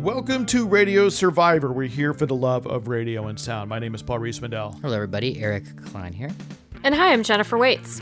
Welcome to Radio Survivor. We're here for the love of radio and sound. My name is Paul Riismandel. Hello, everybody. Eric Klein here. And hi, I'm Jennifer Waits.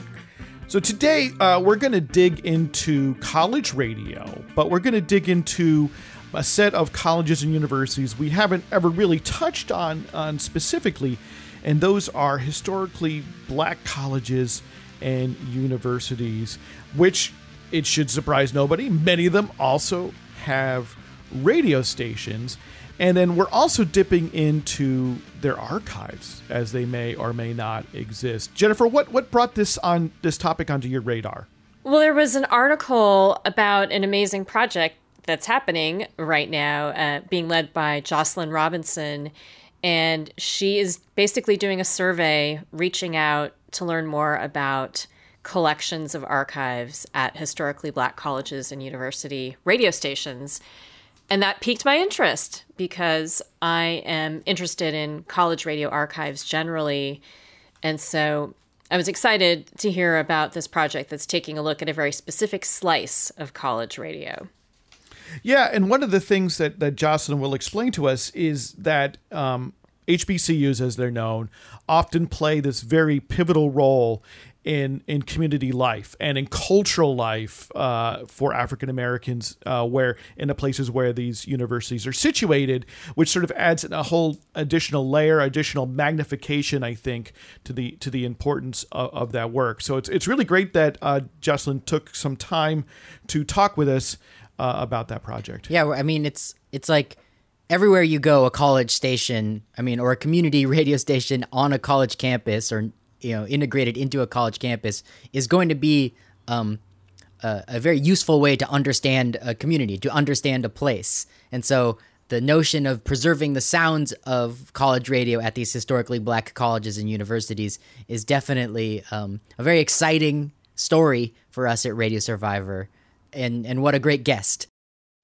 So today uh, we're going to dig into college radio, but we're going to dig into a set of colleges and universities we haven't ever really touched on, on specifically, and those are historically black colleges and universities, which it should surprise nobody. Many of them also have radio stations. And then we're also dipping into their archives as they may or may not exist. Jennifer, what, what brought this on this topic onto your radar? Well, there was an article about an amazing project that's happening right now, uh, being led by Jocelyn Robinson. And she is basically doing a survey, reaching out to learn more about collections of archives at historically black colleges and university radio stations. And that piqued my interest because I am interested in college radio archives generally. And so I was excited to hear about this project that's taking a look at a very specific slice of college radio. Yeah, and one of the things that, that Jocelyn will explain to us is that um, HBCUs, as they're known, often play this very pivotal role in in community life and in cultural life uh, for African Americans, uh, where in the places where these universities are situated, which sort of adds a whole additional layer, additional magnification, I think, to the to the importance of, of that work. So it's it's really great that uh, Jocelyn took some time to talk with us uh, about that project. Yeah, I mean it's it's like everywhere you go, a college station, I mean, or a community radio station on a college campus or you know integrated into a college campus is going to be um, a, a, very useful way to understand a community, to understand a place, and so the notion of preserving the sounds of college radio at these historically black colleges and universities is definitely um, a very exciting story for us at Radio Survivor, and and what a great guest.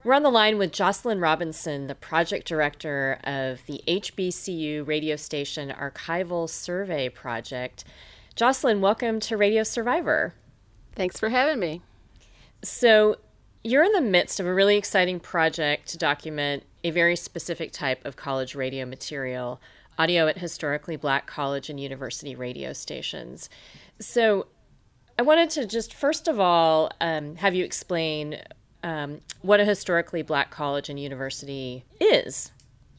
We're on the line with Jocelyn Robinson, the project director of the HBCU radio station archival survey project. Jocelyn, welcome to Radio Survivor. Thanks for having me. So, you're in the midst of a really exciting project to document a very specific type of college radio material, audio at historically black college and university radio stations. So, I wanted to just first of all um, have you explain um, what a historically black college and university is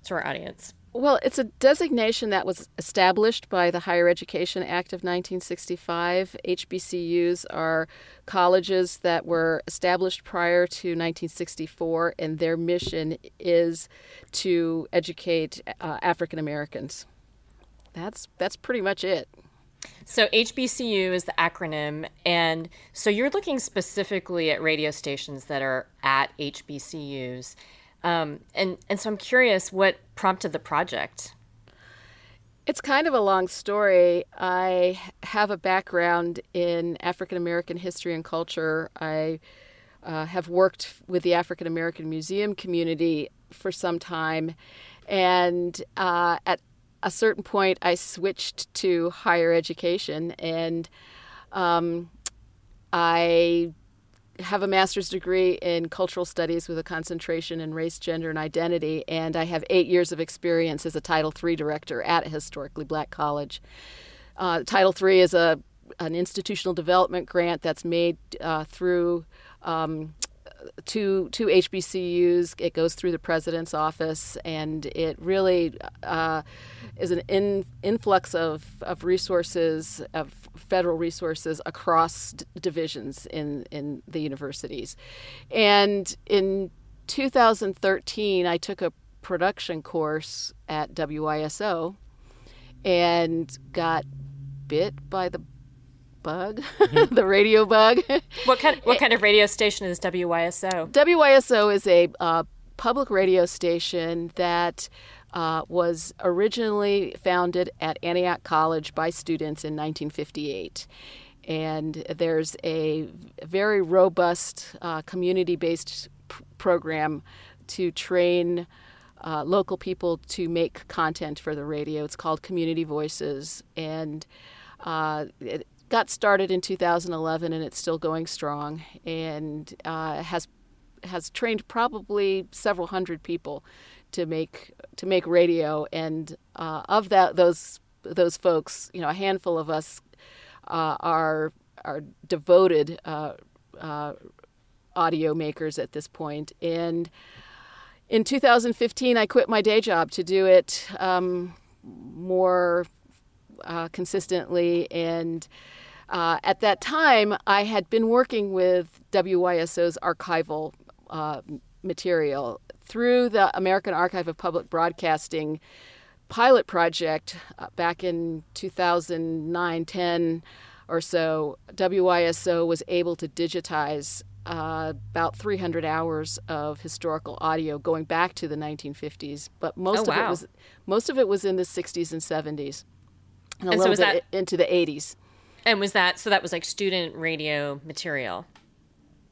to our audience. Well, it's a designation that was established by the Higher Education Act of 1965. HBCUs are colleges that were established prior to 1964, and their mission is to educate uh, African Americans. That's that's pretty much it. So HBCU is the acronym, and so you're looking specifically at radio stations that are at HBCUs, um, and and so I'm curious what prompted the project. It's kind of a long story. I have a background in African American history and culture. I uh, have worked with the African American Museum community for some time, and uh, at a certain point, I switched to higher education, and um, I have a master's degree in cultural studies with a concentration in race, gender, and identity, and I have eight years of experience as a Title III director at a historically black college. Uh, Title III is a an institutional development grant that's made uh, through um, to to HBCUs. It goes through the president's office, and it really uh, is an in, influx of, of resources, of federal resources across d- divisions in in the universities. And in 2013, I took a production course at WYSO, and got bit by the bug, mm-hmm. the radio bug. what kind What kind of radio station is WYSO? WYSO is a uh, public radio station that. Uh, was originally founded at Antioch College by students in 1958. And there's a very robust uh, community based p- program to train uh, local people to make content for the radio. It's called Community Voices. And uh, it, got started in 2011 and it's still going strong and uh, has has trained probably several hundred people to make to make radio, and uh, of that those those folks, you know, a handful of us uh, are are devoted uh, uh, audio makers at this point. and in 2015, I quit my day job to do it um, more uh, consistently. And uh, at that time, I had been working with WYSO's archival uh, material through the American Archive of Public Broadcasting pilot project uh, back in 2009 10 or so. WYSO was able to digitize uh, about 300 hours of historical audio going back to the 1950s, but most Oh, of it was most of it was in the 60s and 70s, and a And little so was bit that- into the 80s. And was that so? That was like student radio material.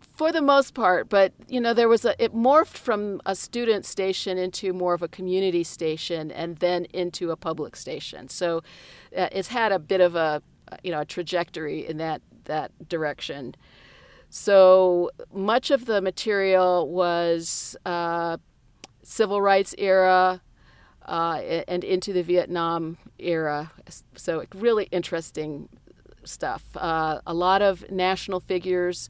For the most part, but you know, there was a it morphed from a student station into more of a community station, and then into a public station. So, uh, it's had a bit of a you know a trajectory in that that direction. So much of the material was uh, civil rights era uh, and into the Vietnam era. So really interesting stuff. Uh, a lot of national figures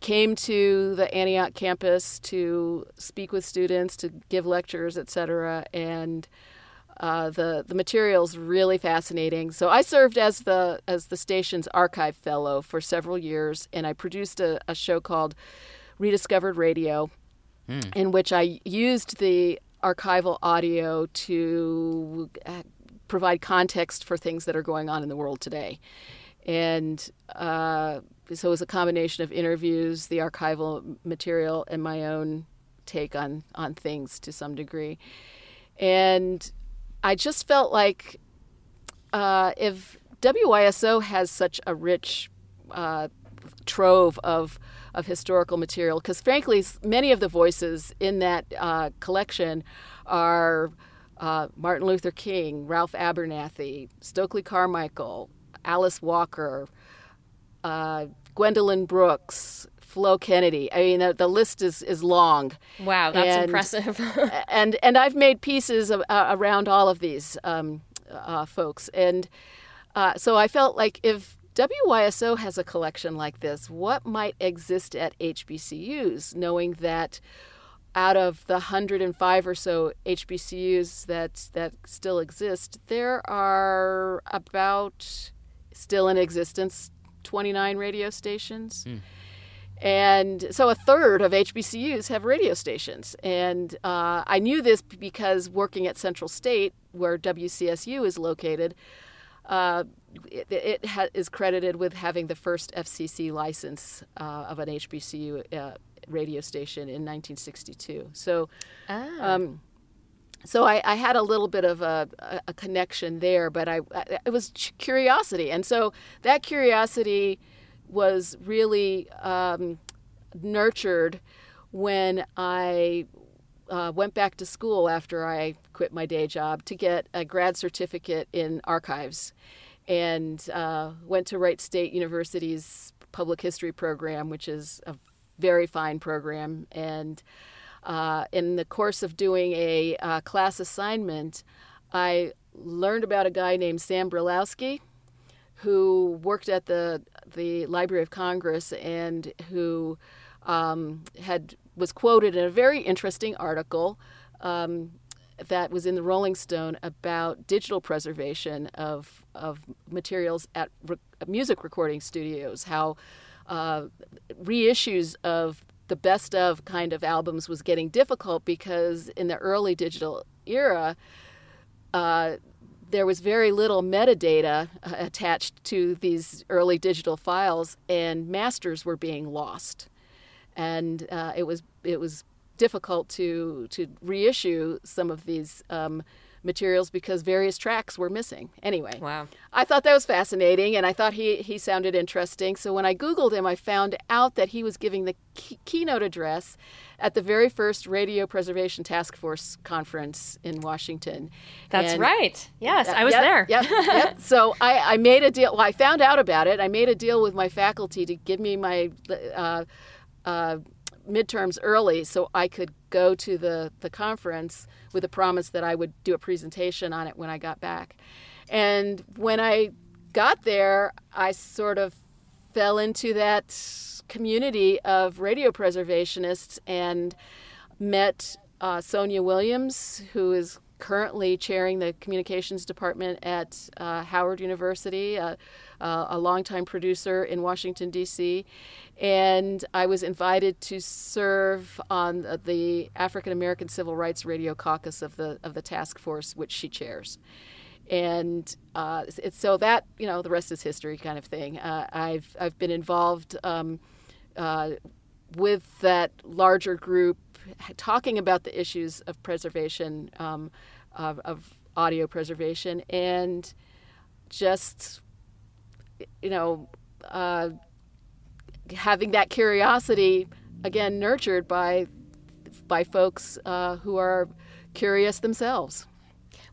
came to the Antioch campus to speak with students, to give lectures, etc. And uh, the the material's really fascinating. So I served as the as the station's archive fellow for several years, and I produced a, a show called Rediscovered Radio, in which I used the archival audio to uh, provide context for things that are going on in the world today. And uh, so it was a combination of interviews, the archival material, and my own take on on things to some degree. And I just felt like uh, if WYSO has such a rich uh, trove of of historical material, because frankly, many of the voices in that uh, collection are uh, Martin Luther King, Ralph Abernathy, Stokely Carmichael, Alice Walker, uh, Gwendolyn Brooks, Flo Kennedy. I mean, the, the list is is long Wow, that's And- impressive. and and I've made pieces of, uh, around all of these um, uh, folks, and uh, so I felt like if WYSO has a collection like this, what might exist at HBCUs, knowing that out of the 105 or so HBCUs that that still exist, there are about still in existence 29 radio stations. And so a third of HBCUs have radio stations. And uh, I knew this because working at Central State, where WCSU is located, uh, it, it ha- is credited with having the first FCC license uh, of an HBCU uh, radio station in 1962. So, um, so I, I had a little bit of a, a, a connection there, but I, I it was curiosity, and so that curiosity was really um, nurtured when I uh, went back to school after I quit my day job to get a grad certificate in archives, and uh, went to Wright State University's public history program, which is a very fine program, and uh, in the course of doing a uh, class assignment, I learned about a guy named Sam Brylawski, who worked at the the Library of Congress and who um, had was quoted in a very interesting article um, that was in the Rolling Stone about digital preservation of of materials at re- music recording studios. How uh, reissues of the best of kind of albums was getting difficult because in the early digital era, uh, there was very little metadata uh, attached to these early digital files, and masters were being lost, and uh, it was it was difficult to to reissue some of these um, materials because various tracks were missing. Anyway, wow. I thought that was fascinating, and I thought he, he sounded interesting. So when I Googled him, I found out that he was giving the key- keynote address at the very first Radio Preservation Task Force conference in Washington. That's And- right. Yes, I was Yep, there. Yep, yep. So I, I made a deal. Well, I found out about it. I made a deal with my faculty to give me my uh, uh, midterms early so I could go to the, the conference with a promise that I would do a presentation on it when I got back. And when I got there, I sort of fell into that community of radio preservationists and met uh, Sonja Williams, who is currently chairing the communications department at uh, Howard University, uh, uh, a longtime producer in Washington, D.C. And I was invited to serve on the African American Civil Rights Radio Caucus of the, of the task force, which she chairs. And uh, so that, you know, the rest is history kind of thing. Uh, I've, I've been involved um, uh, with that larger group talking about the issues of preservation, um, of, of, audio preservation, and just, you know, uh, having that curiosity again nurtured by by folks uh, who are curious themselves.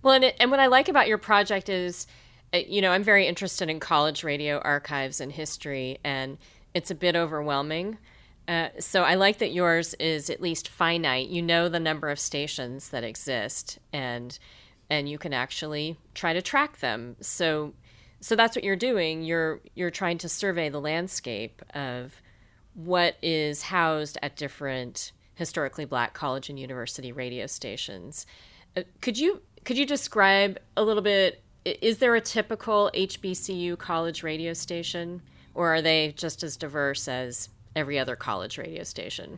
Well, and, it, and what I like about your project is, uh, you know, I'm very interested in college radio archives and history, and it's a bit overwhelming. Uh, so I like that yours is at least finite. You know the number of stations that exist, and and you can actually try to track them. So so that's what you're doing. You're you're trying to survey the landscape of what is housed at different historically black college and university radio stations. Uh, could you could you describe a little bit? Is there a typical HBCU college radio station, or are they just as diverse as every other college radio station?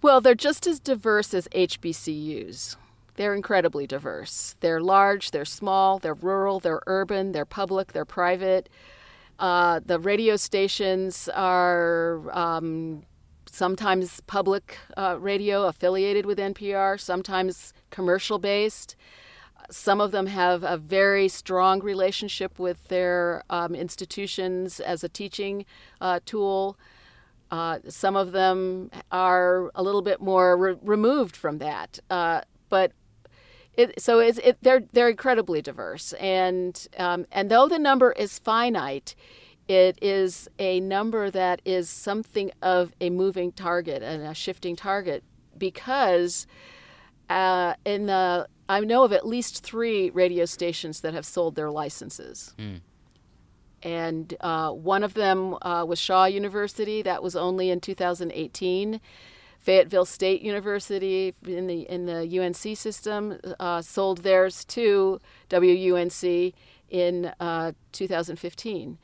Well, they're just as diverse as HBCUs. They're incredibly diverse. They're large, they're small, they're rural, they're urban, they're public, they're private. Uh, the radio stations are um, sometimes public uh, radio affiliated with NPR, sometimes commercial based. Some of them have a very strong relationship with their um, institutions as a teaching uh, tool. Uh, some of them are a little bit more re- removed from that, uh, but it, so it's, it, they're they're incredibly diverse, and um, and though the number is finite, it is a number that is something of a moving target and a shifting target because uh, in the I know of at least three radio stations that have sold their licenses. Mm and uh, one of them uh, was Shaw University. That was only in 2018. Fayetteville State University in the in the UNC system uh, sold theirs to WUNC in uh, 2015.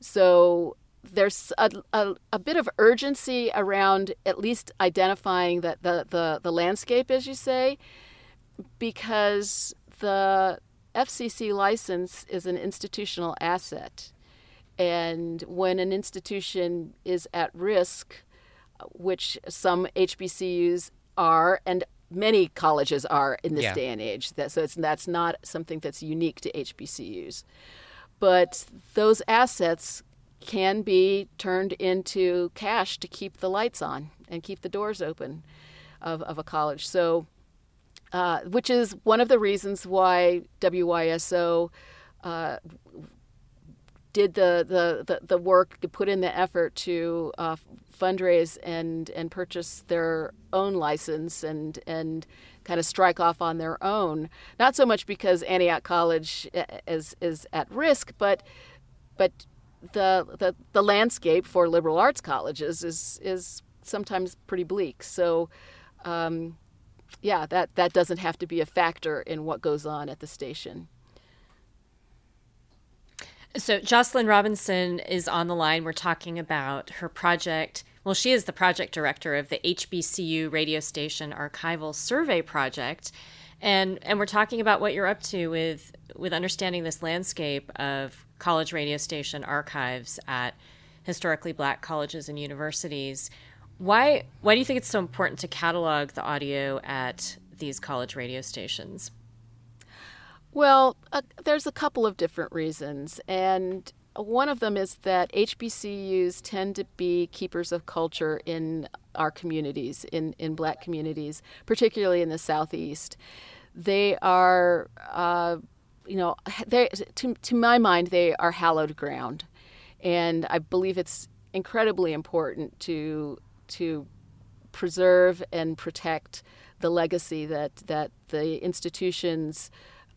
So there's a, a, a, bit of urgency around at least identifying that the, the, the landscape, as you say, because the FCC license is an institutional asset. And when an institution is at risk, which some HBCUs are, and many colleges are in this yeah. day and age, that, so it's, that's not something that's unique to HBCUs. But those assets can be turned into cash to keep the lights on and keep the doors open of, of a college. So, uh, which is one of the reasons why WYSO uh, did the, the, the, the work, put in the effort to uh, fundraise and, and purchase their own license and, and kind of strike off on their own. Not so much because Antioch College is, is at risk, but, but the, the, the landscape for liberal arts colleges is, is sometimes pretty bleak. So, um, yeah, that, that doesn't have to be a factor in what goes on at the station. So Jocelyn Robinson is on the line. We're talking about her project. Well, she is the project director of the HBCU radio station archival survey project. And and we're talking about what you're up to with with understanding this landscape of college radio station archives at historically black colleges and universities. Why why do you think it's so important to catalog the audio at these college radio stations? Well, uh, there's a couple of different reasons. And one of them is that HBCUs tend to be keepers of culture in our communities, in, in black communities, particularly in the Southeast. They are, uh, you know, they, to, to my mind, they are hallowed ground. And I believe it's incredibly important to, to preserve and protect the legacy that that the institutions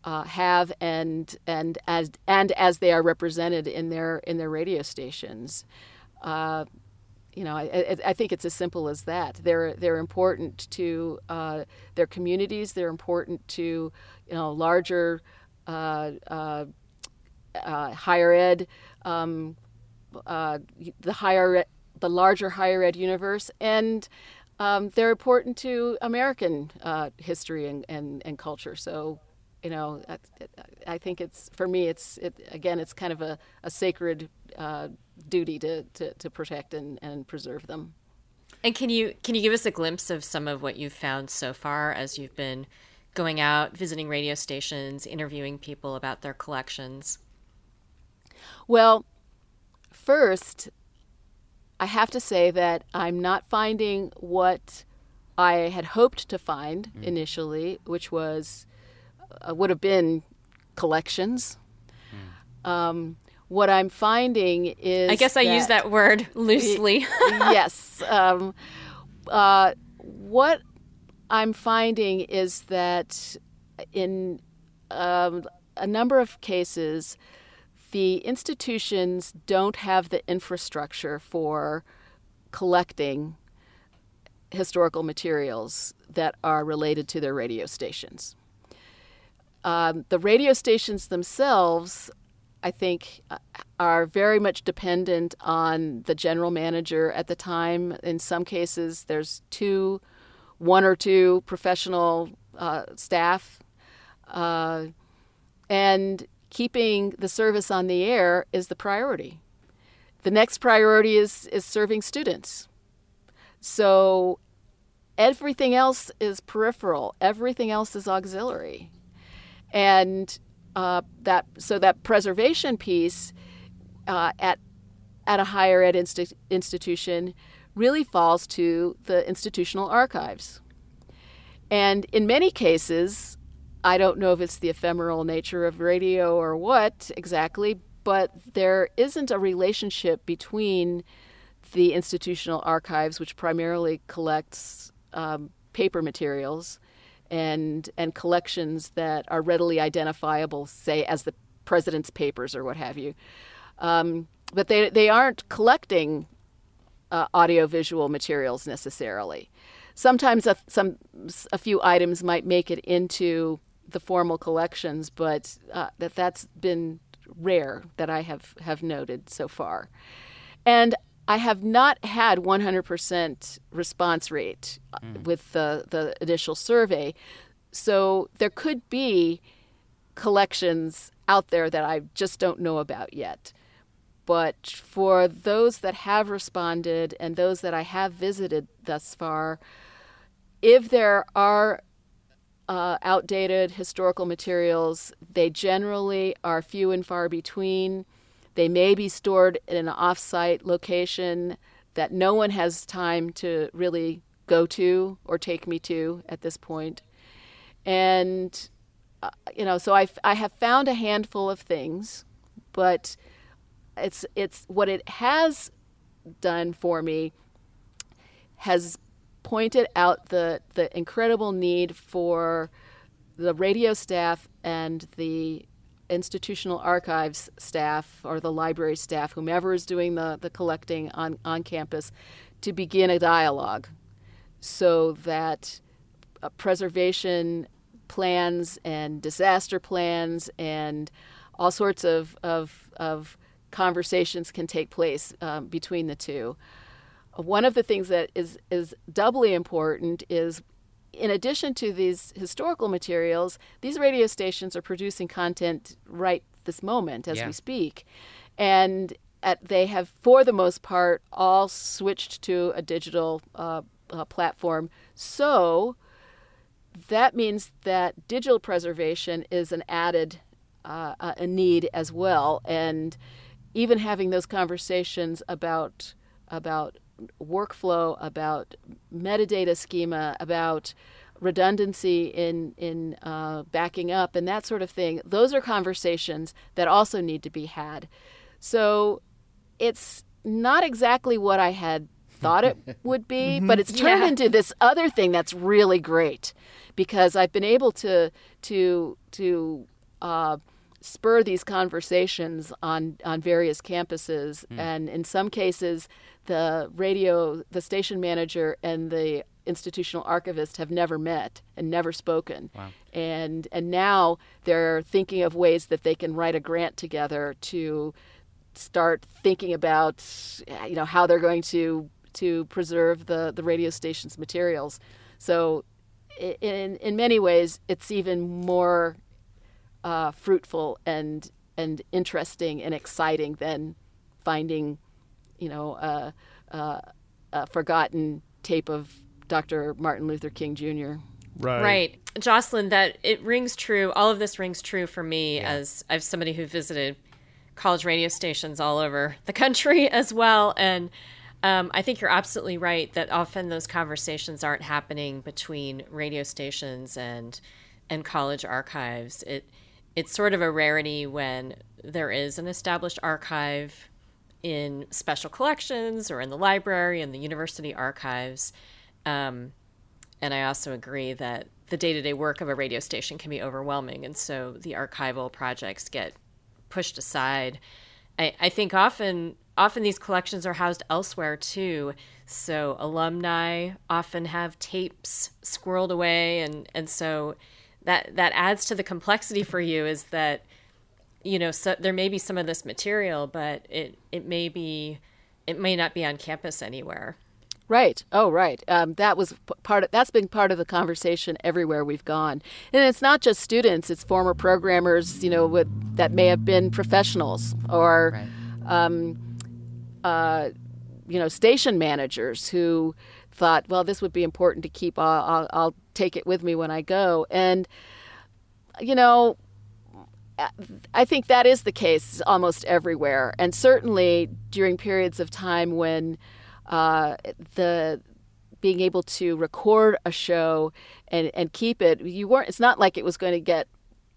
uh, have and and as and as they are represented in their in their radio stations. Uh, you know, I, I, think it's as simple as that. They're they're important to uh, their communities. They're important to you know larger uh, uh, uh, higher ed, um, the higher the larger higher ed universe, and um, they're important to American history and, and, and culture. So you know, I, I, think it's for me. It's it, again, it's kind of a, a sacred uh, duty to, to, to protect and, and preserve them. And can you can you give us a glimpse of some of what you've found so far as you've been going out, visiting radio stations, interviewing people about their collections? Well, first, I have to say that I'm not finding what I had hoped to find mm. initially, which was uh, would have been collections. Mm. Um, what I'm finding is. I guess I use that word loosely. yes. Um, uh, what I'm finding is that in um, a number of cases, the institutions don't have the infrastructure for collecting historical materials that are related to their radio stations. Um, the radio stations themselves I think, uh, are very much dependent on the general manager at the time. In some cases, there's two, one or two professional uh, staff. Uh, and keeping the service on the air is the priority. The next priority is, is serving students. So everything else is peripheral, everything else is auxiliary. And uh, that so that preservation piece uh, at at a higher ed insti- institution really falls to the institutional archives. And in many cases, I don't know if it's the ephemeral nature of radio or what exactly, but there isn't a relationship between the institutional archives, which primarily collects um, paper materials, and and collections that are readily identifiable, say as the president's papers or what have you. Um, but they they aren't collecting uh, audiovisual materials necessarily. Sometimes a, some a few items might make it into the formal collections, but uh, that that's been rare that I have have noted so far. And I have not had 100% response rate mm. with the, the initial survey. So there could be collections out there that I just don't know about yet. But for those that have responded and those that I have visited thus far, if there are uh, outdated historical materials, they generally are few and far between. They may be stored in an offsite location that no one has time to really go to or take me to at this point. And, uh, you know, so I, I have found a handful of things, but it's, it's what it has done for me has pointed out the, the incredible need for the radio staff and the institutional archives staff or the library staff, whomever is doing the, the collecting on, on campus, to begin a dialogue so that uh, preservation plans and disaster plans and all sorts of, of, of conversations can take place um, between the two. One of the things that is, is doubly important is in addition to these historical materials, these radio stations are producing content right this moment as yeah. we speak. And at, they have, for the most part, all switched to a digital uh, uh, platform. So that means that digital preservation is an added uh, a need as well. And even having those conversations about about workflow, about metadata schema, about redundancy in in uh, backing up and that sort of thing. Those are conversations that also need to be had. So it's not exactly what I had thought it would be, but it's turned Yeah. into this other thing that's really great because I've been able to to to uh, spur these conversations on on various campuses, hmm. and in some cases, the radio, the station manager, and the institutional archivist have never met and never spoken. Wow. And and now they're thinking of ways that they can write a grant together to start thinking about you know how they're going to to preserve the the radio station's materials. So in in many ways it's even more uh, fruitful and and interesting and exciting than finding you know a, a, a forgotten tape of Dr. Martin Luther King Jr. Right. Right. Jocelyn, that it rings true. All of this rings true for me as as somebody who visited college radio stations all over the country as well. And um, I think you're absolutely right that often those conversations aren't happening between radio stations and and college archives. It it's sort of a rarity when there is an established archive in special collections or in the library and the university archives. Um, and I also agree that the day to day work of a radio station can be overwhelming. And so the archival projects get pushed aside. I, I think often often these collections are housed elsewhere too. So alumni often have tapes squirreled away and, and so that that adds to the complexity for you is that you know so there may be some of this material but it it may be it may not be on campus anywhere. Right. Oh, right. Um, that was part of that's been part of the conversation everywhere we've gone, and it's not just students. It's former programmers, you know, with, that may have been professionals or, Right. um, uh, you know, station managers who thought, well, this would be important to keep. I'll, I'll, I'll take it with me when I go, and you know, I think that is the case almost everywhere, and certainly during periods of time when uh, the being able to record a show and, and keep it, you weren't. It's not like it was going to get.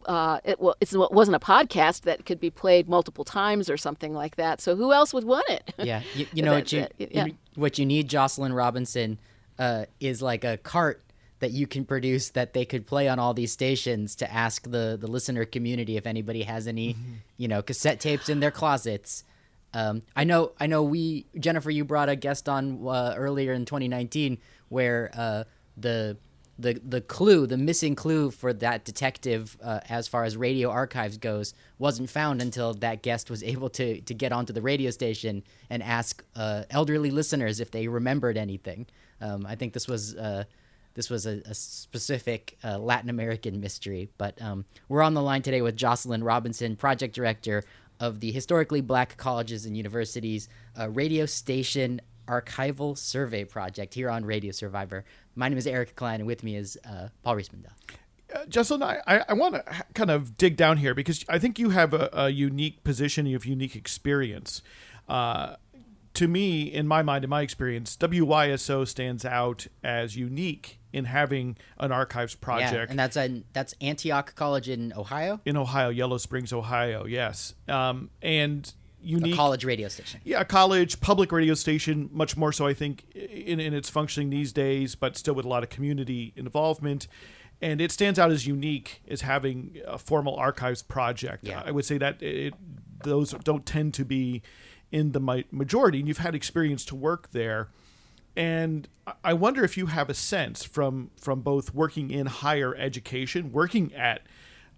Uh, it, well, it wasn't a podcast that could be played multiple times or something like that. So who else would want it? Yeah, you, you know That- what you that- yeah. what you need, Jocelyn Robinson, uh, is like a cart that you can produce that they could play on all these stations to ask the the listener community if anybody has any, Mm-hmm. you know, cassette tapes in their closets. Um, I know, I know. We Jennifer, you brought a guest on uh, earlier in 2019 where uh, the the the clue, the missing clue for that detective, uh, as far as radio archives goes, wasn't found until that guest was able to to get onto the radio station and ask uh, elderly listeners if they remembered anything. Um, I think this was. Uh, this was a, a specific uh, Latin American mystery, but um, we're on the line today with Jocelyn Robinson, project director of the Historically Black Colleges and Universities uh, Radio Station Archival Survey Project here on Radio Survivor. My name is Eric Klein, and with me is uh, Paul Riismandel. Uh, Jocelyn, I, I, want to kind of dig down here because I think you have a, a unique position, you have unique experience. Uh, to me, in my mind, in my experience, WYSO stands out as unique in having an archives Yeah, project and that's a, that's Antioch College in Ohio, in Ohio, Yellow Springs, Ohio. Yes, um, and a unique college radio station. Yeah, a college public radio station, much more so, I think, in, in its functioning these days, but still with a lot of community involvement. And it stands out as unique as having a formal archives project. Yeah. I would say that it, those don't tend to be in the majority, and you've had experience to work there. And I- I wonder if you have a sense from from both working in higher education, working at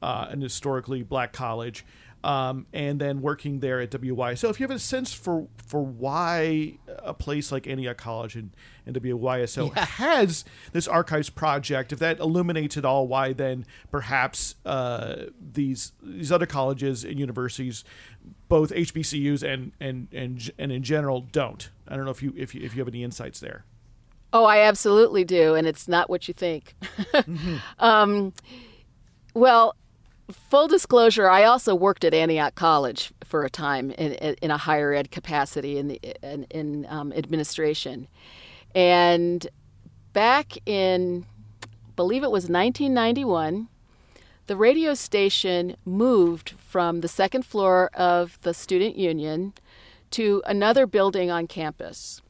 uh, an historically black college, um, and then working there at WYSO. If you have a sense for for why a place like Antioch College and, and WYSO has this archives project, if that illuminates at all, why then perhaps uh, these these other colleges and universities, both HBCUs and and and and in general, don't. I don't know if you if you if you have any insights there. Oh, I absolutely do, and it's not what you think. um, well, full disclosure, I also worked at Antioch College for a time in, in a higher ed capacity in the in, in um, administration, and back in, believe it was 1991. The radio station moved from the second floor of the student union to another building on campus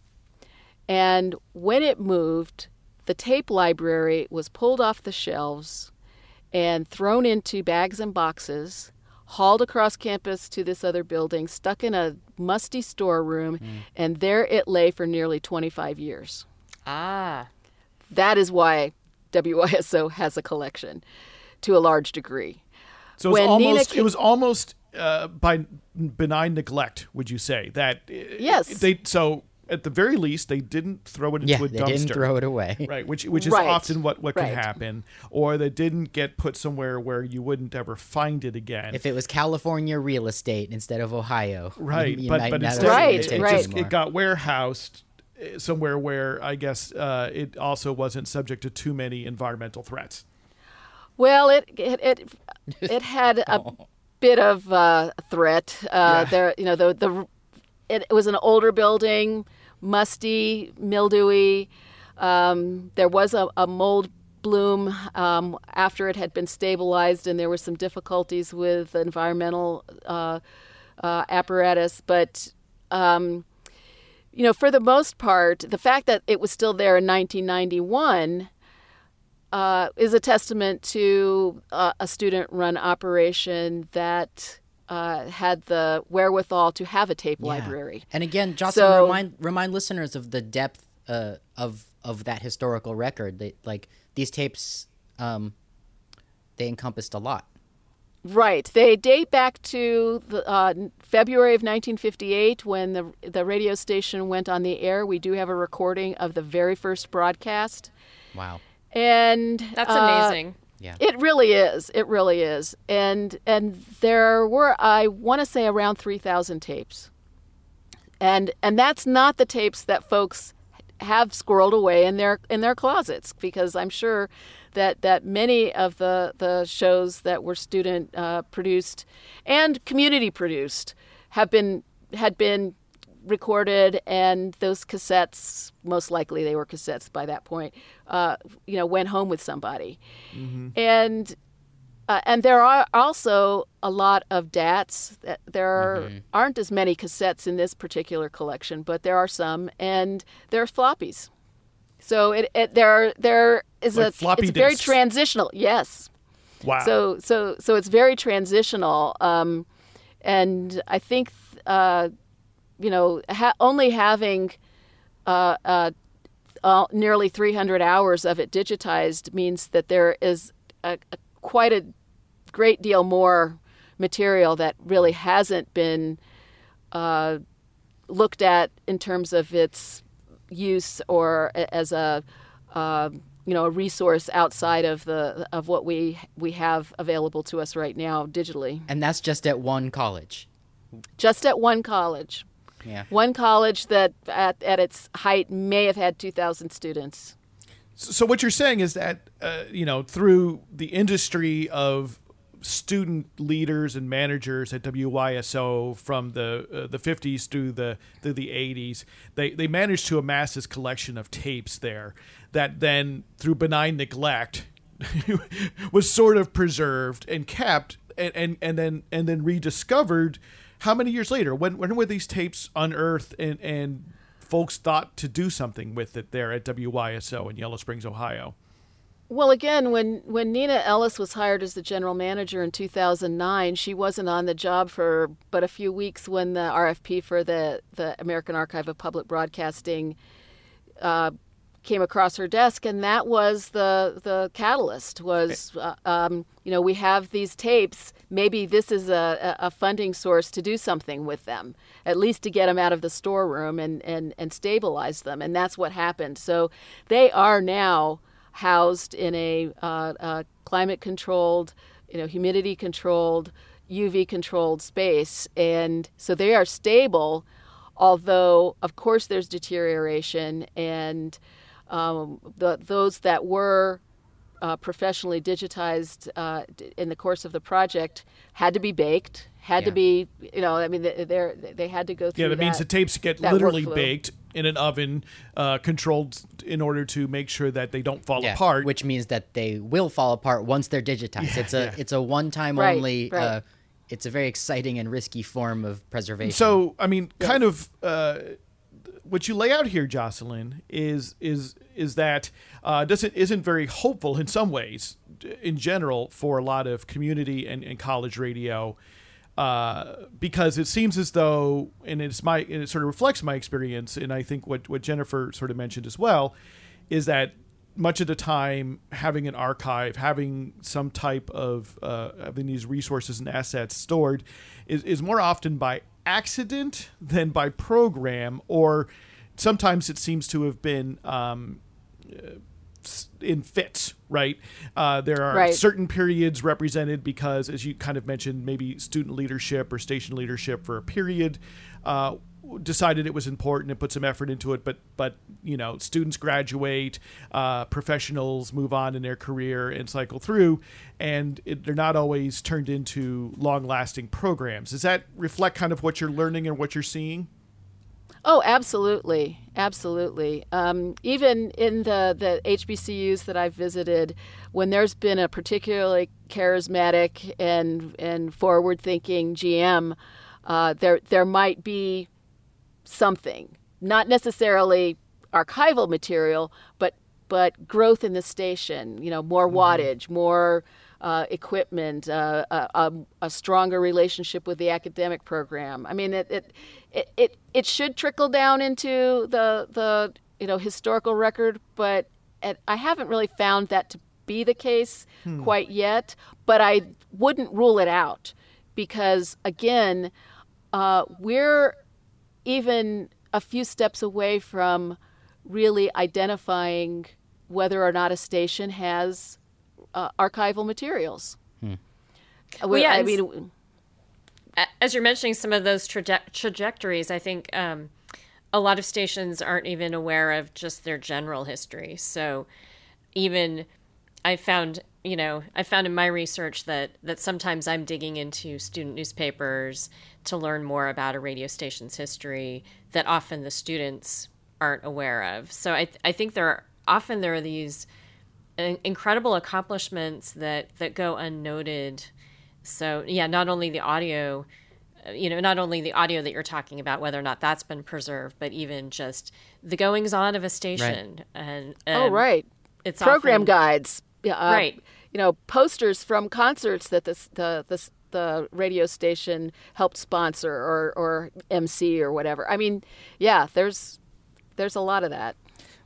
And when it moved, the tape library was pulled off the shelves and thrown into bags and boxes, hauled across campus to this other building, stuck in a musty storeroom, mm. and there it lay for nearly 25 years. Ah. That is why WYSO has a collection to a large degree. So it was almost, it was almost uh, by benign neglect, would you say that? Uh, yes. They so at the very least they didn't throw it into yeah, a dumpster. they didn't throw it away. Right, which which is right. often what what right. can happen, or they didn't get put somewhere where you wouldn't ever find it again. If it was California real estate instead of Ohio, right? You, you but but instead right, it, it, right. Just, it got warehoused uh, somewhere where I guess uh, it also wasn't subject to too many environmental threats. Well, it it it, it had a oh. bit of uh, threat. Uh, yeah. There, you know, the the it, it, was an older building, musty, mildewy. Um, there was a, a mold bloom um, after it had been stabilized, and there were some difficulties with environmental uh, uh apparatus. But um, you know, for the most part, the fact that it was still there in 1991 uh, is a testament to uh, a student run operation that uh, had the wherewithal to have a tape yeah. library. And again, Jocelyn, so, remind remind listeners of the depth uh, of of that historical record. That like these tapes, um, they encompassed a lot. Right. They date back to the, uh, February of 1958 when the the radio station went on the air. We do have a recording of the very first broadcast. Wow and that's uh, amazing. Yeah. It really is. It really is. And and there were I want to say around 3000 tapes. And and that's not the tapes that folks have squirreled away in their in their closets because I'm sure that that many of the the shows that were student uh, produced and community produced have been had been recorded, and those cassettes, most likely they were cassettes by that point, uh, you know, went home with somebody. Mm-hmm. And uh, and there are also a lot of DATs. There are, mm-hmm. aren't as many cassettes in this particular collection, but there are some, and there are floppies. So it, it there there is like a floppy it's disks. very transitional. Yes. Wow. So so so it's very transitional, um, and I think uh, you know, ha- only having uh, uh, uh, nearly 300 hours of it digitized means that there is a, a, quite a great deal more material that really hasn't been uh, looked at in terms of its use or as a uh, you know a resource outside of the of what we we have available to us right now digitally. And that's just at one college. Just at one college. Yeah. One college that at, at its height may have had 2,000 students. So what you're saying is that uh, you know through the industry of student leaders and managers at WYSO from the uh, the 50s through the through the 80s, they they managed to amass this collection of tapes there that then through benign neglect was sort of preserved and kept and, and, and then and then rediscovered how many years later? When when were these tapes unearthed and and folks thought to do something with it there at WYSO in Yellow Springs, Ohio? Well, again, when, when Neenah Ellis was hired as the general manager in 2009, she wasn't on the job for but a few weeks when the RFP for the, the American Archive of Public Broadcasting uh, came across her desk, and that was the the catalyst. Was uh, um, you know we have these tapes. Maybe this is a, a funding source to do something with them, at least to get them out of the storeroom and and and stabilize them. And that's what happened. So they are now housed in a, uh, a climate controlled, you know, humidity controlled, UV controlled space, and so they are stable. Although, of course, there's deterioration and um, the, those that were uh, professionally digitized uh, in the course of the project had to be baked, had yeah. to be, you know, I mean, they they had to go through. Yeah, that, that means the tapes get literally workflow. baked in an oven, uh, controlled in order to make sure that they don't fall yeah, apart. Which means that they will fall apart once they're digitized. Yeah, it's a yeah. it's a one time Right, only. right. Uh, it's a very exciting and risky form of preservation. So, I mean, kind of uh, what you lay out here, Jocelyn, is is is that uh, doesn't isn't very hopeful in some ways, in general, for a lot of community and, and college radio, uh, because it seems as though, and it's my and it sort of reflects my experience, and I think what what Jennifer sort of mentioned as well, is that much of the time having an archive, having some type of uh, having these resources and assets stored, is, is more often by accident than by program, or sometimes it seems to have been um, in fits, right? Uh, there are Right. certain periods represented because, as you kind of mentioned, maybe student leadership or station leadership for a period uh, decided it was important and put some effort into it. But but you know, students graduate, uh, professionals move on in their career and cycle through, and it, they're not always turned into long-lasting programs. Does that reflect kind of what you're learning and what you're seeing? Oh, absolutely, absolutely. Um, even in the the HBCUs that I've visited, when there's been a particularly charismatic and and forward thinking GM, uh, there there might be something, not necessarily archival material, but but growth in the station. You know, more wattage, more uh, equipment, uh, a, a, a stronger relationship with the academic program. I mean, it it, it it it should trickle down into the the you know historical record, but it, I haven't really found that to be the case quite yet. But I wouldn't rule it out because again, uh, we're even a few steps away from really identifying whether or not a station has uh, archival materials. Well, yeah, I mean, as you're mentioning some of those traje- trajectories, I think um, a lot of stations aren't even aware of just their general history. So even I found, you know, I found in my research that that sometimes I'm digging into student newspapers to learn more about a radio station's history that often the students aren't aware of. So I I think there are often there are these in- incredible accomplishments that that go unnoted. So yeah, not only the audio, uh, you know, not only the audio that you're talking about, whether or not that's been preserved, but even just the goings on of a station. Right. And, oh um, right, it's program often- guides, yeah, uh, Right. You know, posters from concerts that the the the, the radio station helped sponsor or or MC or whatever. I mean, yeah, there's there's a lot of that.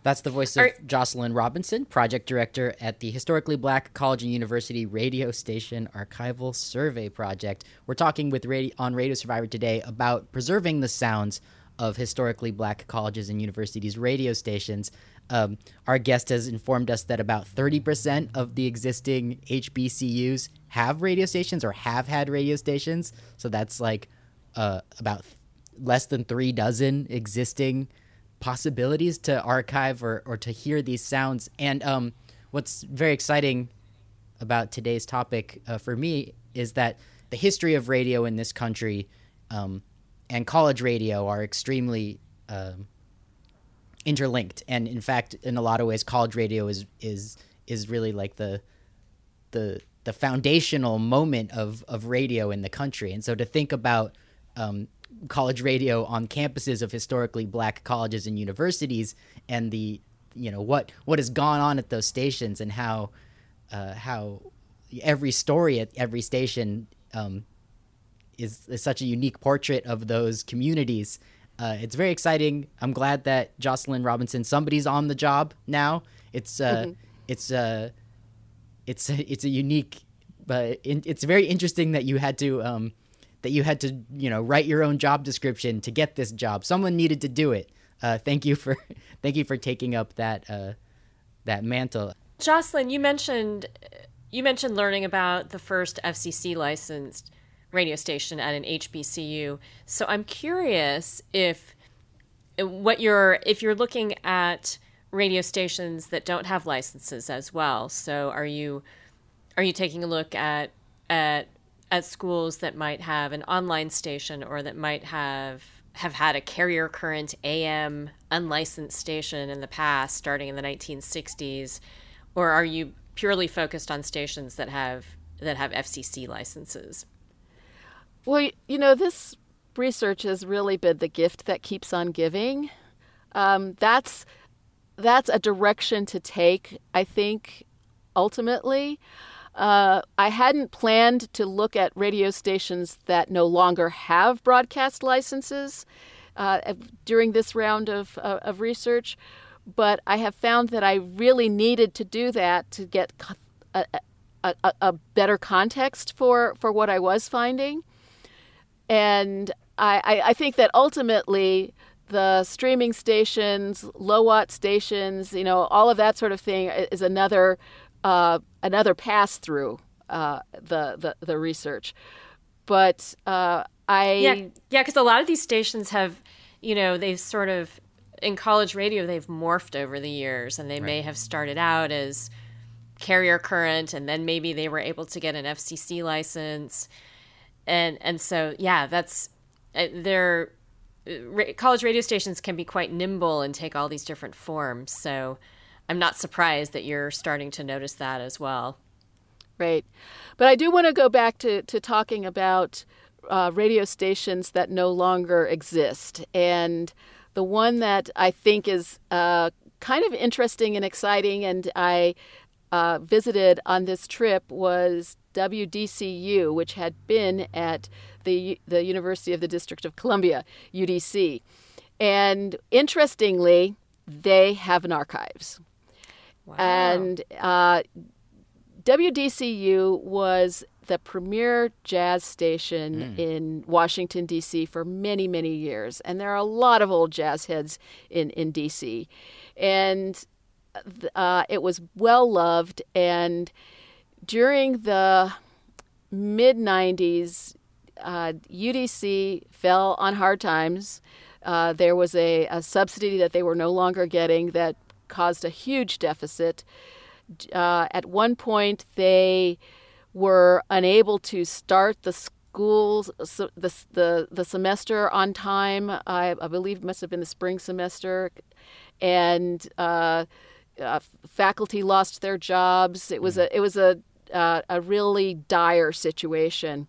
That's the voice of Are- Jocelyn Robinson, project director at the Historically Black College and University Radio Station Archival Survey Project. We're talking with radio, on Radio Survivor today about preserving the sounds of historically black colleges and universities radio stations. Um, our guest has informed us that about 30% of the existing HBCUs have radio stations or have had radio stations. So that's like uh, about th- less than three dozen existing possibilities to archive or, or to hear these sounds. And um, what's very exciting about today's topic uh, for me is that the history of radio in this country um, and college radio are extremely um, interlinked. And in fact, in a lot of ways, college radio is is is really like the the the foundational moment of of radio in the country. And so to think about um, college radio on campuses of historically black colleges and universities, and the you know what what has gone on at those stations, and how uh, how every story at every station um, is, is such a unique portrait of those communities. Uh, it's very exciting. I'm glad that Jocelyn Robinson, somebody's on the job now. It's uh, it's uh, it's a, it's a unique, but in, it's very interesting that you had to um, that you had to you know write your own job description to get this job. Someone needed to do it. Uh, thank you for thank you for taking up that uh, that mantle. Jocelyn, you mentioned you mentioned learning about the first FCC licensed radio station at an HBCU. So I'm curious if what you're if you're looking at radio stations that don't have licenses as well. So are you are you taking a look at at at schools that might have an online station or that might have have had a carrier current AM unlicensed station in the past starting in the 1960s or are you purely focused on stations that have that have FCC licenses? Well, you know, this research has really been the gift that keeps on giving. um, that's that's a direction to take. I think ultimately. Uh, I hadn't planned to look at radio stations that no longer have broadcast licenses uh, during this round of, uh, of research, but I have found that I really needed to do that to get a, a, a, a better context for, for what I was finding. And I, I, I think that ultimately the streaming stations, low watt stations, you know, all of that sort of thing is another uh, another pass through uh, the, the the research. But uh, I yeah yeah because a lot of these stations have you know they've sort of in college radio they've morphed over the years and they right. may have started out as carrier current and then maybe they were able to get an FCC license and and so yeah that's uh, they're uh, college radio stations can be quite nimble and take all these different forms so I'm not surprised that you're starting to notice that as well. Right. But I do want to go back to, to talking about uh, radio stations that no longer exist. And the one that I think is uh, kind of interesting and exciting, and I uh, visited on this trip, was WDCU, which had been at the, the University of the District of Columbia, UDC. And interestingly, they have an archives. Wow. And uh, WDCU was the premier jazz station mm. in Washington, D.C. for many, many years. And there are a lot of old jazz heads in, in D.C. And uh, it was well loved. And during the mid 90s, uh, UDC fell on hard times. Uh, there was a, a subsidy that they were no longer getting that caused a huge deficit. Uh, at one point, they were unable to start the schools so the, the the semester on time. I, I, believe it must have been the spring semester, and uh, faculty lost their jobs. It was a it was a uh, a really dire situation,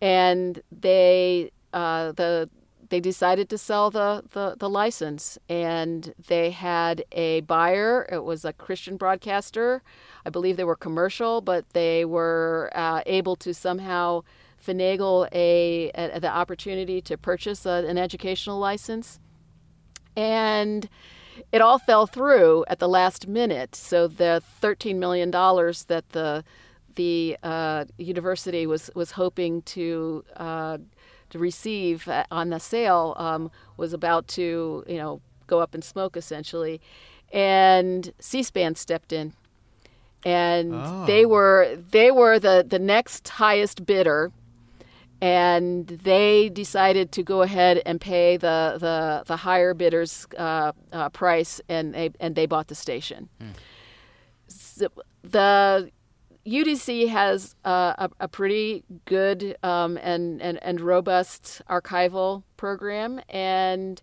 and they uh, the they decided to sell the, the, the, license and they had a buyer. It was a Christian broadcaster. I believe they were commercial, but they were uh, able to somehow finagle a, a, the opportunity to purchase a, an educational license. And it all fell through at the last minute. So the $13 million that the the uh, university was was hoping to uh, to receive uh, on the sale um, was about to, you know, go up in smoke essentially, and C-SPAN stepped in, and oh. they were they were the the next highest bidder, and they decided to go ahead and pay the the the higher bidders uh, uh, price, and they and they bought the station. So the UDC has uh, a, a, pretty good um, and, and, and robust archival program, and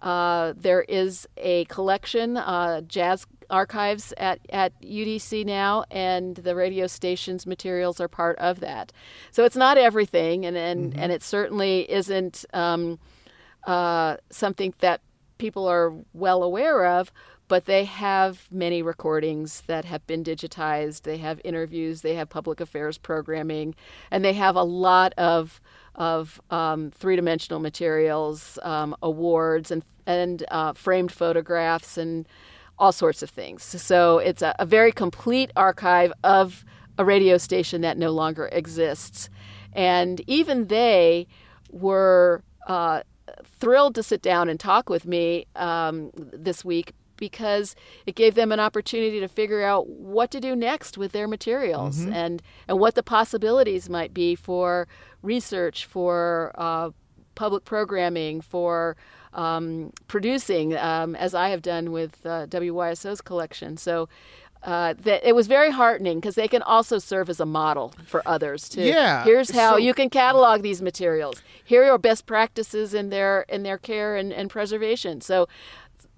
uh, there is a collection, uh, jazz archives at, at UDC now, and the radio station's materials are part of that. So it's not everything, and, and, mm-hmm. and it certainly isn't um, uh, something that people are well aware of, but they have many recordings that have been digitized. They have interviews, they have public affairs programming, and they have a lot of of um, three dimensional materials, um, awards, and and uh, framed photographs, and all sorts of things. So it's a, a very complete archive of a radio station that no longer exists, and even they were. Uh, thrilled to sit down and talk with me um, this week because it gave them an opportunity to figure out what to do next with their materials mm-hmm. and, and what the possibilities might be for research, for uh, public programming, for um, producing, um, as I have done with uh, WYSO's collection. So uh, that it was very heartening because they can also serve as a model for others too. Yeah. Here's how so, you can catalog these materials. Here are best practices in their in their care and, and preservation. So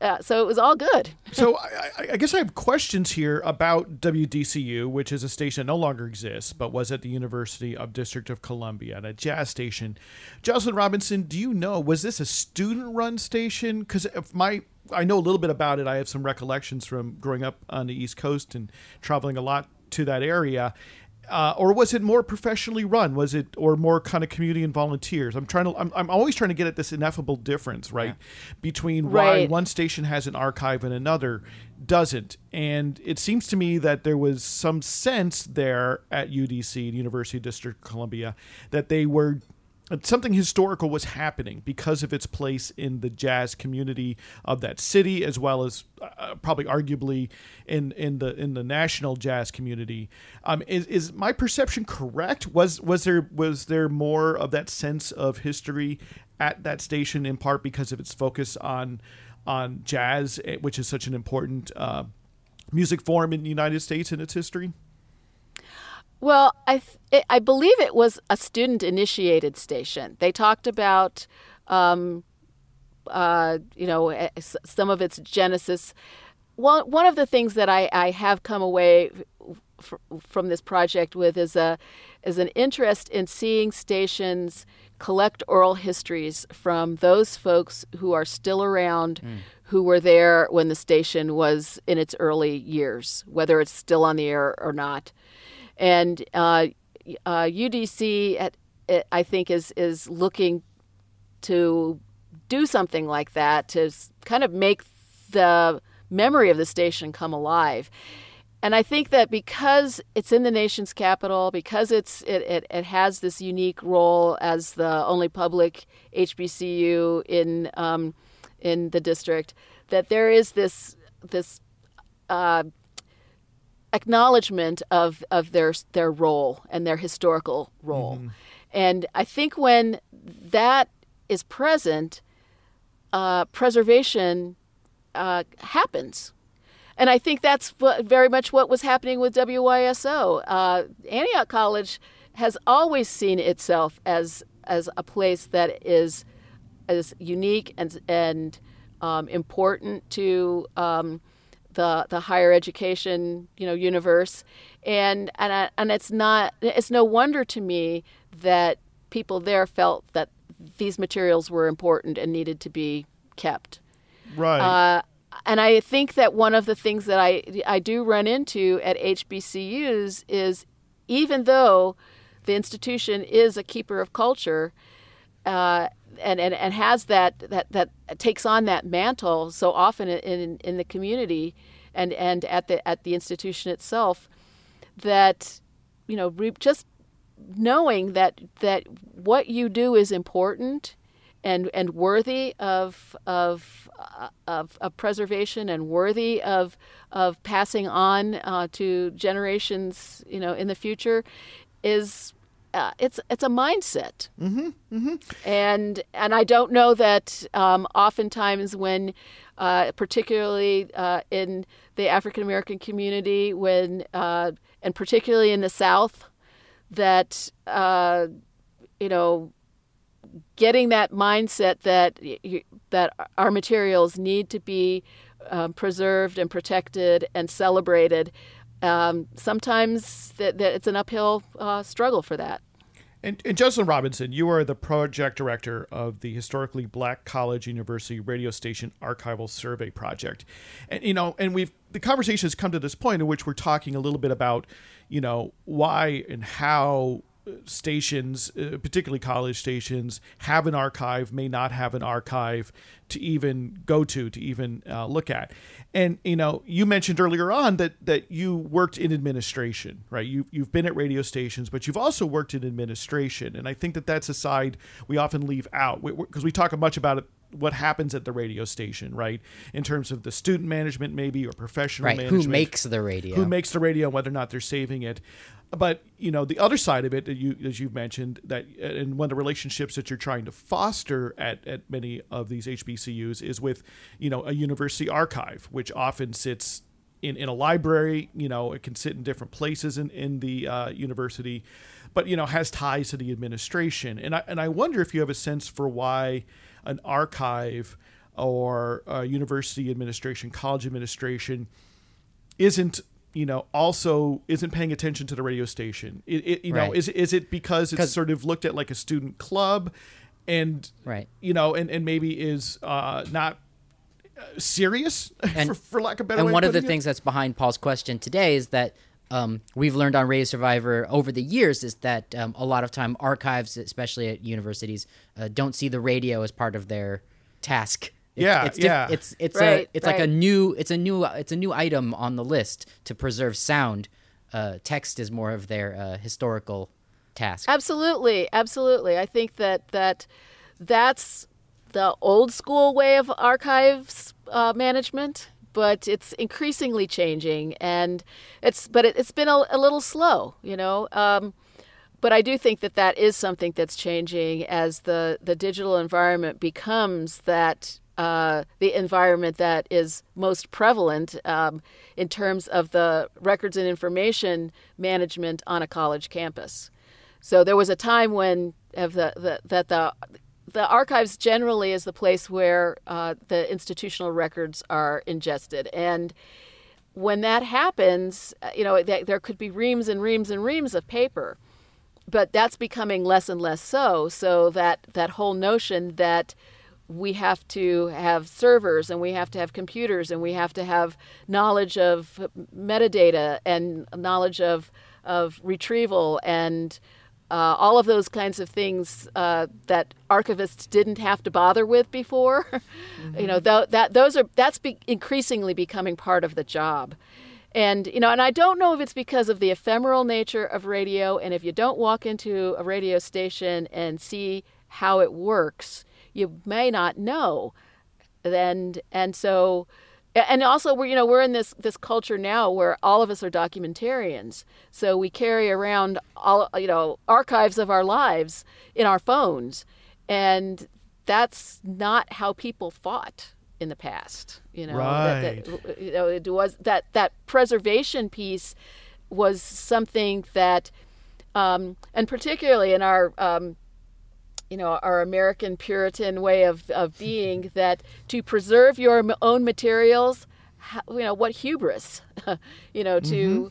uh, so it was all good. so I, I, guess I have questions here about WDCU, which is a station that no longer exists, but was at the University of District of Columbia, at a jazz station. Jocelyn Robinson, do you know was this a student-run station? Because if my I know a little bit about it. I have some recollections from growing up on the East Coast and traveling a lot to that area. Uh, or was it more professionally run? Was it or more kind of community and volunteers? I'm trying to. I'm, I'm always trying to get at this ineffable difference, right, yeah. between right. why one station has an archive and another doesn't. And it seems to me that there was some sense there at UDC, University of District of Columbia, that they were something historical was happening because of its place in the jazz community of that city, as well as uh, probably arguably in in the in the national jazz community. Um, is is my perception correct? Was was there was there more of that sense of history at that station in part because of its focus on on jazz, eh, which is such an important uh, music form in the United States in its history? Well, I th- I believe it was a student initiated station. They talked about, um, uh, you know, eh, some of its genesis. One one of the things that I, I have come away f- from this project with is a is an interest in seeing stations collect oral histories from those folks who are still around. Mm. Who were there when the station was in its early years, whether it's still on the air or not and uh, uh, UDC, at, I think, is is looking to do something like that to kind of make the memory of the station come alive. And I think that because it's in the nation's capital, because it's it, it, it has this unique role as the only public HBCU in um, in the district, that there is this this uh, acknowledgement of, of their their role and their historical role. Mm-hmm. And I think when that is present, uh, preservation uh, happens. And I think that's what, very much what was happening with WYSO. Uh, Antioch College has always seen itself as as a place that is as unique and and um, important to um, the the higher education you know universe, and and I, and it's not it's no wonder to me that people there felt that these materials were important and needed to be kept. Right. Uh, and I think that one of the things that I I do run into at HBCUs is even though the institution is a keeper of culture, uh, and, and, and has that, that that takes on that mantle so often in, in the community and, and at the at the institution itself that you know just knowing that that what you do is important and and worthy of of uh, of, of preservation and worthy of of passing on uh, to generations you know in the future is uh, it's it's a mindset, mm-hmm, mm-hmm. and and I don't know that um, oftentimes when, uh, particularly uh, in the African American community, when uh, and particularly in the South, that uh, you know, getting that mindset that that our materials need to be um, preserved and protected and celebrated um, sometimes it's an uphill uh, struggle for that. And, and Jocelyn Robinson, you are the project director of the historically Black College University Radio Station Archival Survey Project, and you know, and we've the conversation has come to this point in which we're talking a little bit about, you know, why and how stations, uh, particularly college stations, have an archive, may not have an archive to even go to, to even uh, look at. And you know, you mentioned earlier on that that you worked in administration, right? You you've been at radio stations, but you've also worked in administration, and I think that that's a side we often leave out because we, we talk much about it what happens at the radio station, right? In terms of the student management, maybe, or professional right. management. Who makes the radio? Who makes the radio, and whether or not they're saving it. But you know, the other side of it, you as you've mentioned, that and one of the relationships that you're trying to foster at at many of these HBCUs is with, you know, a university archive, which often sits in, in a library. You know, it can sit in different places in in the uh, university, but you know, has ties to the administration. And I and I wonder if you have a sense for why an archive or a university administration, college administration isn't you know also isn't paying attention to the radio station it, it you right. know is is it because it's sort of looked at like a student club and right you know and and maybe is uh not serious, And- for, for lack of a better and way one of the it. things that's behind Paul's question today is that um, we've learned on Radio Survivor over the years is that um, a lot of time archives, especially at universities, uh, don't see the radio as part of their task. It's, Yeah, it's diff- yeah. It's it's Right, a it's like a new it's a new it's a new item on the list to preserve sound. Uh, text is more of their uh, historical task. Absolutely, absolutely. I think that that that's the old school way of archives uh, management, but it's increasingly changing, and it's but it, it's been a, a little slow, you know. Um, but I do think that that is something that's changing as the the digital environment becomes that. Uh, the environment that is most prevalent um, in terms of the records and information management on a college campus. So there was a time when of the, the that the the archives generally is the place where uh, the institutional records are ingested, and when that happens, uh, you know th- there could be reams and reams and reams of paper, but that's becoming less and less so. So that that whole notion that we have to have servers and we have to have computers and we have to have knowledge of metadata and knowledge of of retrieval and uh, all of those kinds of things uh, that archivists didn't have to bother with before. you know, th- that those are that's be- increasingly becoming part of the job. And you know, and I don't know if it's because of the ephemeral nature of radio, and if you don't walk into a radio station and see how it works, you may not know. And and so, and also we're you know we're in this this culture now where all of us are documentarians, so we carry around all you know archives of our lives in our phones, and that's not how people fought in the past. You know, that, that, you know, it was that that preservation piece was something that, um, and particularly in our um, you know our American Puritan way of, of being that to preserve your own materials, you know what hubris, you know to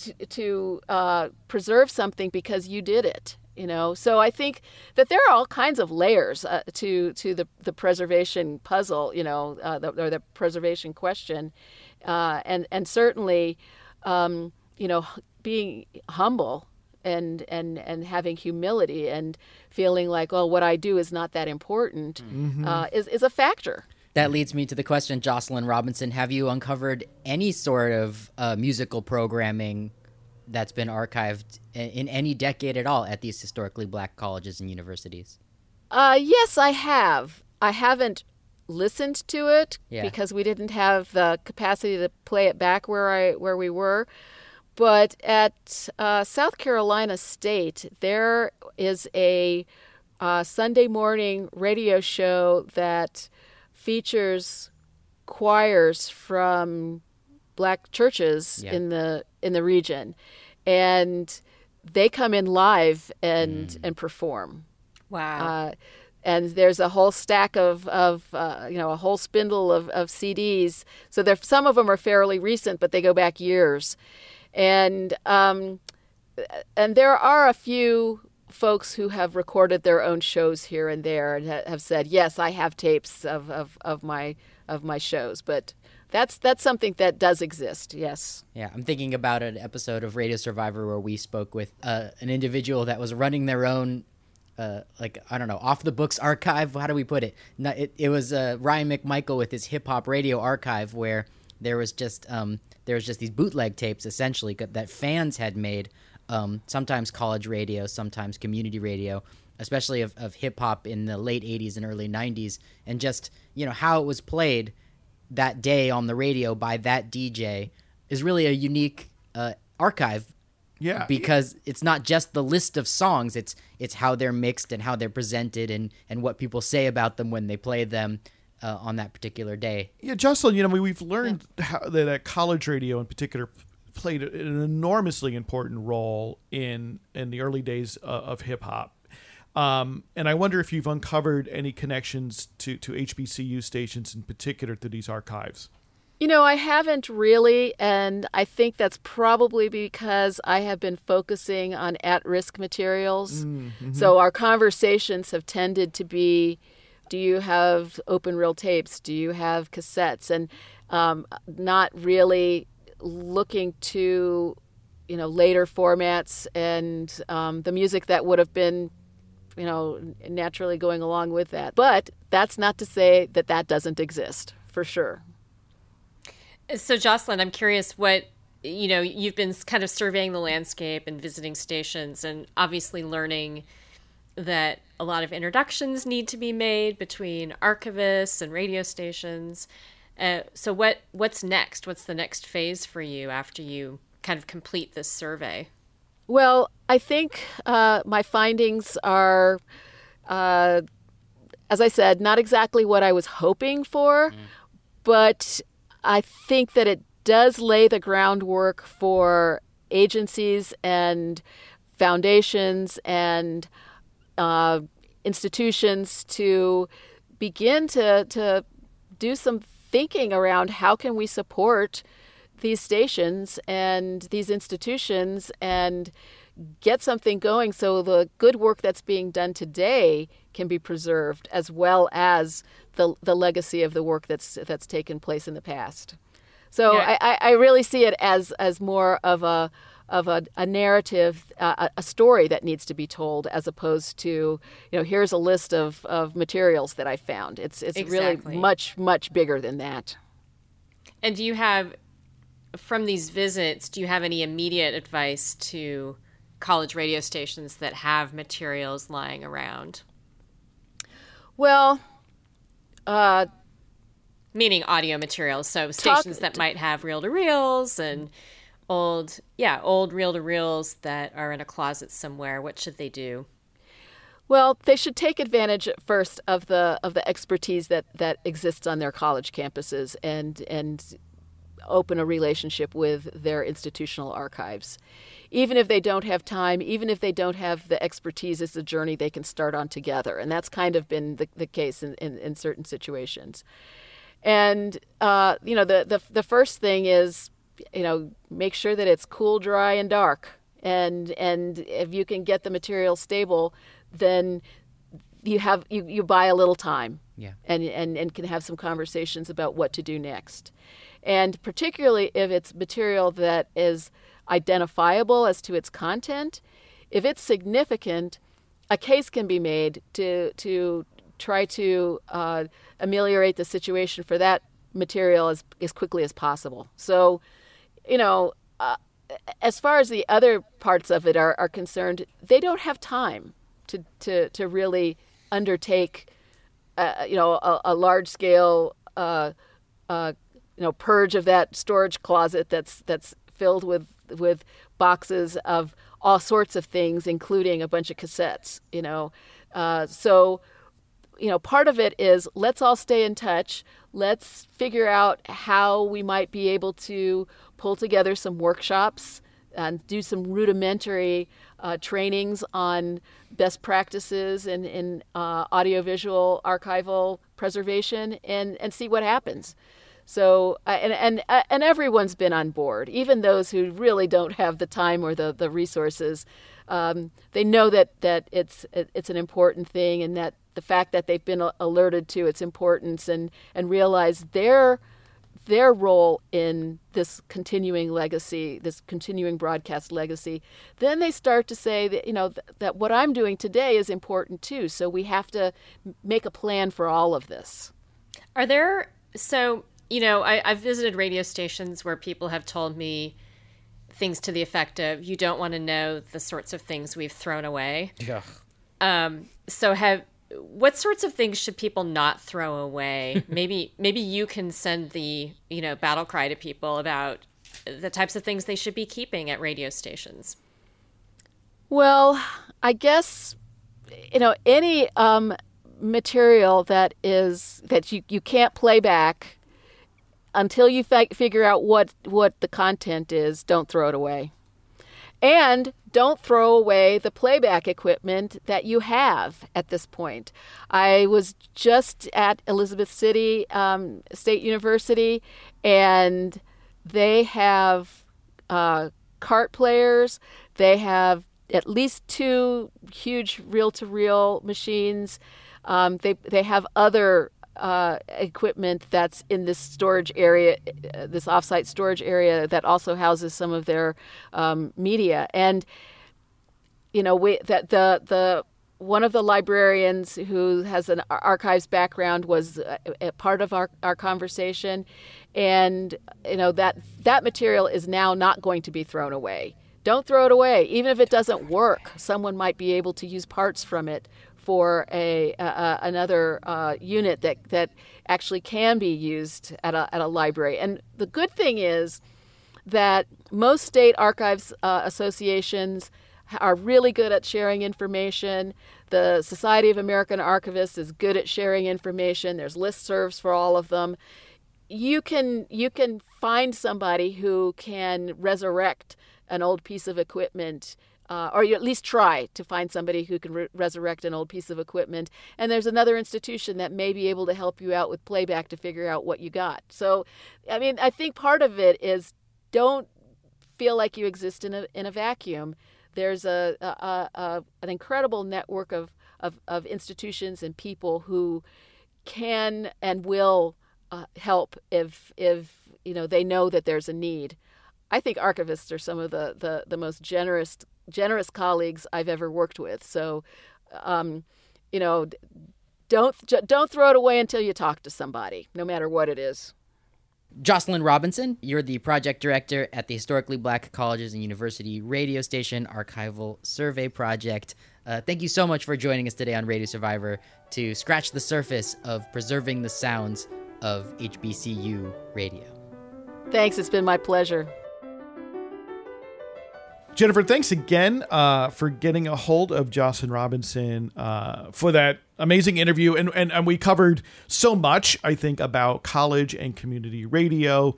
to, to uh, preserve something because you did it. You know, so I think that there are all kinds of layers uh, to to the the preservation puzzle. You know, uh, the, or the preservation question, uh, and and certainly, um, you know, being humble and and and having humility and feeling like oh what I do is not that important uh, is is a factor. That leads me to the question, Jocelyn Robinson. Have you uncovered any sort of uh, musical programming that's been archived i- in any decade at all at these historically black colleges and universities? Uh, yes, I have. I haven't listened to it Yeah. because we didn't have the capacity to play it back where I where we were. But at uh, South Carolina State, there is a uh, Sunday morning radio show that features choirs from black churches Yeah. in the in the region, and they come in live and and perform. Wow. Uh, and there's a whole stack of, of uh, you know, a whole spindle of, of CDs. So there, some of them are fairly recent, but they go back years. And um, and there are a few folks who have recorded their own shows here and there and ha- have said, yes, I have tapes of, of, of my of my shows. But that's that's something that does exist. Yes. Yeah, I'm thinking about an episode of Radio Survivor where we spoke with uh, an individual that was running their own, uh, like I don't know, off the books archive. How do we put it? It, it was uh, Ryan McMichael with his hip hop radio archive where there was just um, there was just these bootleg tapes essentially that- fans had made. Um, sometimes college radio, sometimes community radio, especially of, of hip hop in the late '80s and early '90s, and just you know how it was played that day on the radio by that DJ is really a unique uh, archive Yeah. because it's not just the list of songs it's it's how they're mixed and how they're presented and and what people say about them when they play them uh, on that particular day Yeah, Jocelyn, you know, we, we've learned how, that, that college radio in particular played an enormously important role in in the early days uh, of hip hop. Um, and I wonder if you've uncovered any connections to, to HBCU stations in particular through these archives. You know, I haven't really, and I think that's probably because I have been focusing on at risk materials. So our conversations have tended to be do you have open reel tapes? Do you have cassettes? And um, not really looking to you know later formats and um, the music that would have been you know naturally going along with that but that's not to say that that doesn't exist for sure so jocelyn i'm curious what you know you've been kind of surveying the landscape and visiting stations and obviously learning that a lot of introductions need to be made between archivists and radio stations uh, so what what's next what's the next phase for you after you kind of complete this survey? Well, I think uh, my findings are, uh, as I said, not exactly what I was hoping for, mm. but I think that it does lay the groundwork for agencies and foundations and uh, institutions to begin to, to do some thinking around how can we support these stations and these institutions and get something going so the good work that's being done today can be preserved as well as the the legacy of the work that's that's taken place in the past. So yeah. I, I really see it as as more of a of a, a narrative, uh, a story that needs to be told, as opposed to you know here's a list of, of materials that I found. It's it's exactly. really much much bigger than that. And do you have from these visits, do you have any immediate advice to college radio stations that have materials lying around? Well, uh, meaning audio materials, so stations talk, that might have reel to reels and old, yeah, old reel to reels that are in a closet somewhere. What should they do? Well, they should take advantage at first of the of the expertise that that exists on their college campuses and and open a relationship with their institutional archives. Even if they don't have time, even if they don't have the expertise, it's a journey they can start on together. And that's kind of been the, the case in, in, in certain situations. And, uh, you know, the, the, the first thing is, you know, make sure that it's cool, dry, and dark. And, and if you can get the material stable, then you have you, you buy a little time yeah. and, and, and can have some conversations about what to do next and particularly if it's material that is identifiable as to its content, if it's significant, a case can be made to to try to uh, ameliorate the situation for that material as as quickly as possible. So, you know. Uh, as far as the other parts of it are, are concerned, they don't have time to, to, to really undertake, uh, you know, a, a large scale uh, uh, you know purge of that storage closet that's that's filled with with boxes of all sorts of things, including a bunch of cassettes. You know, uh, so you know part of it is let's all stay in touch. Let's figure out how we might be able to pull together some workshops and do some rudimentary uh, trainings on best practices in, in uh, audiovisual archival preservation and, and see what happens. So uh, and and uh, and everyone's been on board, even those who really don't have the time or the the resources. Um, they know that that it's it's an important thing, and that the fact that they've been alerted to its importance and and realize their their role in this continuing legacy, this continuing broadcast legacy, then they start to say that you know th- that what I'm doing today is important too. So we have to make a plan for all of this. Are there so you know, I, I've visited radio stations where people have told me things to the effect of, "You don't want to know the sorts of things we've thrown away." Yeah. Um. So have what sorts of things should people not throw away? maybe maybe you can send the you know battle cry to people about the types of things they should be keeping at radio stations. Well, I guess you know any um, material that is that you you can't play back until you fi- figure out what what the content is, don't throw it away. And don't throw away the playback equipment that you have at this point. I was just at Elizabeth City um, State University, and they have uh, cart players. They have at least two huge reel to reel machines. Um, they they have other uh, equipment that's in this storage area, uh, this offsite storage area that also houses some of their um, media. And you know, we, that the the one of the librarians who has an archives background was a, a part of our, our conversation, and you know that that material is now not going to be thrown away. Don't throw it away, even if it doesn't work. Someone might be able to use parts from it for a, a another uh, unit that that actually can be used at a at a library. And the good thing is that most state archives uh, associations are really good at sharing information. The Society of American Archivists is good at sharing information. There's listservs for all of them. You can you can find somebody who can resurrect an old piece of equipment uh, or you at least try to find somebody who can re- resurrect an old piece of equipment. And there's another institution that may be able to help you out with playback to figure out what you got. So, I mean, I think part of it is don't feel like you exist in a in a vacuum. There's a, a, a an incredible network of, of, of institutions and people who can and will uh, help if if you know they know that there's a need. I think archivists are some of the, the, the most generous generous colleagues I've ever worked with. So, um, you know, don't don't throw it away until you talk to somebody, no matter what it is. Jocelyn Robinson, you're the project director at the Historically Black Colleges and University Radio Station Archival Survey Project. Uh, thank you so much for joining us today on Radio Survivor to scratch the surface of preserving the sounds of HBCU radio. Thanks, it's been my pleasure. Jennifer, thanks again uh, for getting a hold of Jocelyn Robinson uh, for that amazing interview. And, and, and we covered so much, I think, about college and community radio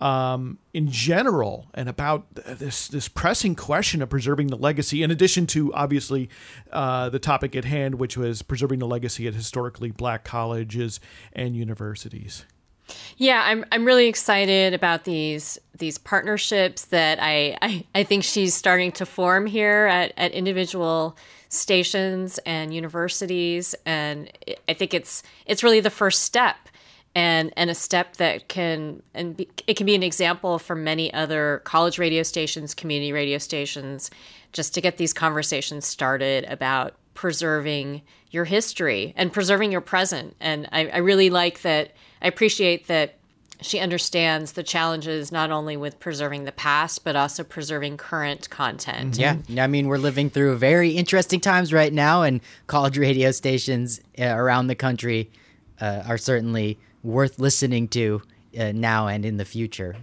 um, in general and about this, this pressing question of preserving the legacy, in addition to obviously uh, the topic at hand, which was preserving the legacy at historically black colleges and universities. Yeah, I'm I'm really excited about these these partnerships that I, I, I think she's starting to form here at, at individual stations and universities and I think it's it's really the first step and and a step that can and be, it can be an example for many other college radio stations, community radio stations just to get these conversations started about preserving your history and preserving your present. And I, I really like that I appreciate that she understands the challenges not only with preserving the past but also preserving current content. Yeah, I mean we're living through very interesting times right now, and college radio stations uh, around the country uh, are certainly worth listening to uh, now and in the future.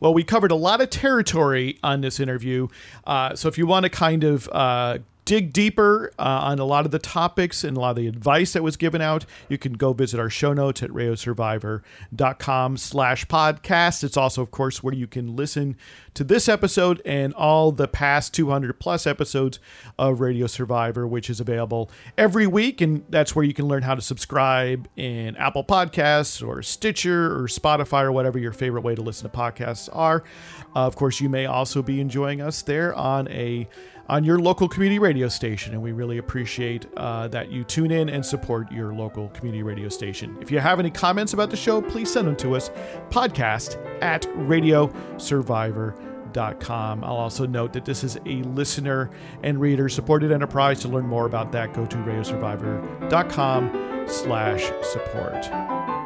Well, we covered a lot of territory on this interview, uh, so if you want to kind of uh, dig deeper uh, on a lot of the topics and a lot of the advice that was given out, you can go visit our show notes at radiosurvivor.com slash podcast. It's also, of course, where you can listen to this episode and all the past 200 plus episodes of Radio Survivor, which is available every week. And that's where you can learn how to subscribe in Apple Podcasts or Stitcher or Spotify or whatever your favorite way to listen to podcasts are. Uh, of course, you may also be enjoying us there on a on your local community radio station. And we really appreciate uh, that you tune in and support your local community radio station. If you have any comments about the show, please send them to us podcast at radiosurvivor.com. I'll also note that this is a listener and reader supported enterprise. To learn more about that, go to radiosurvivor.com slash support.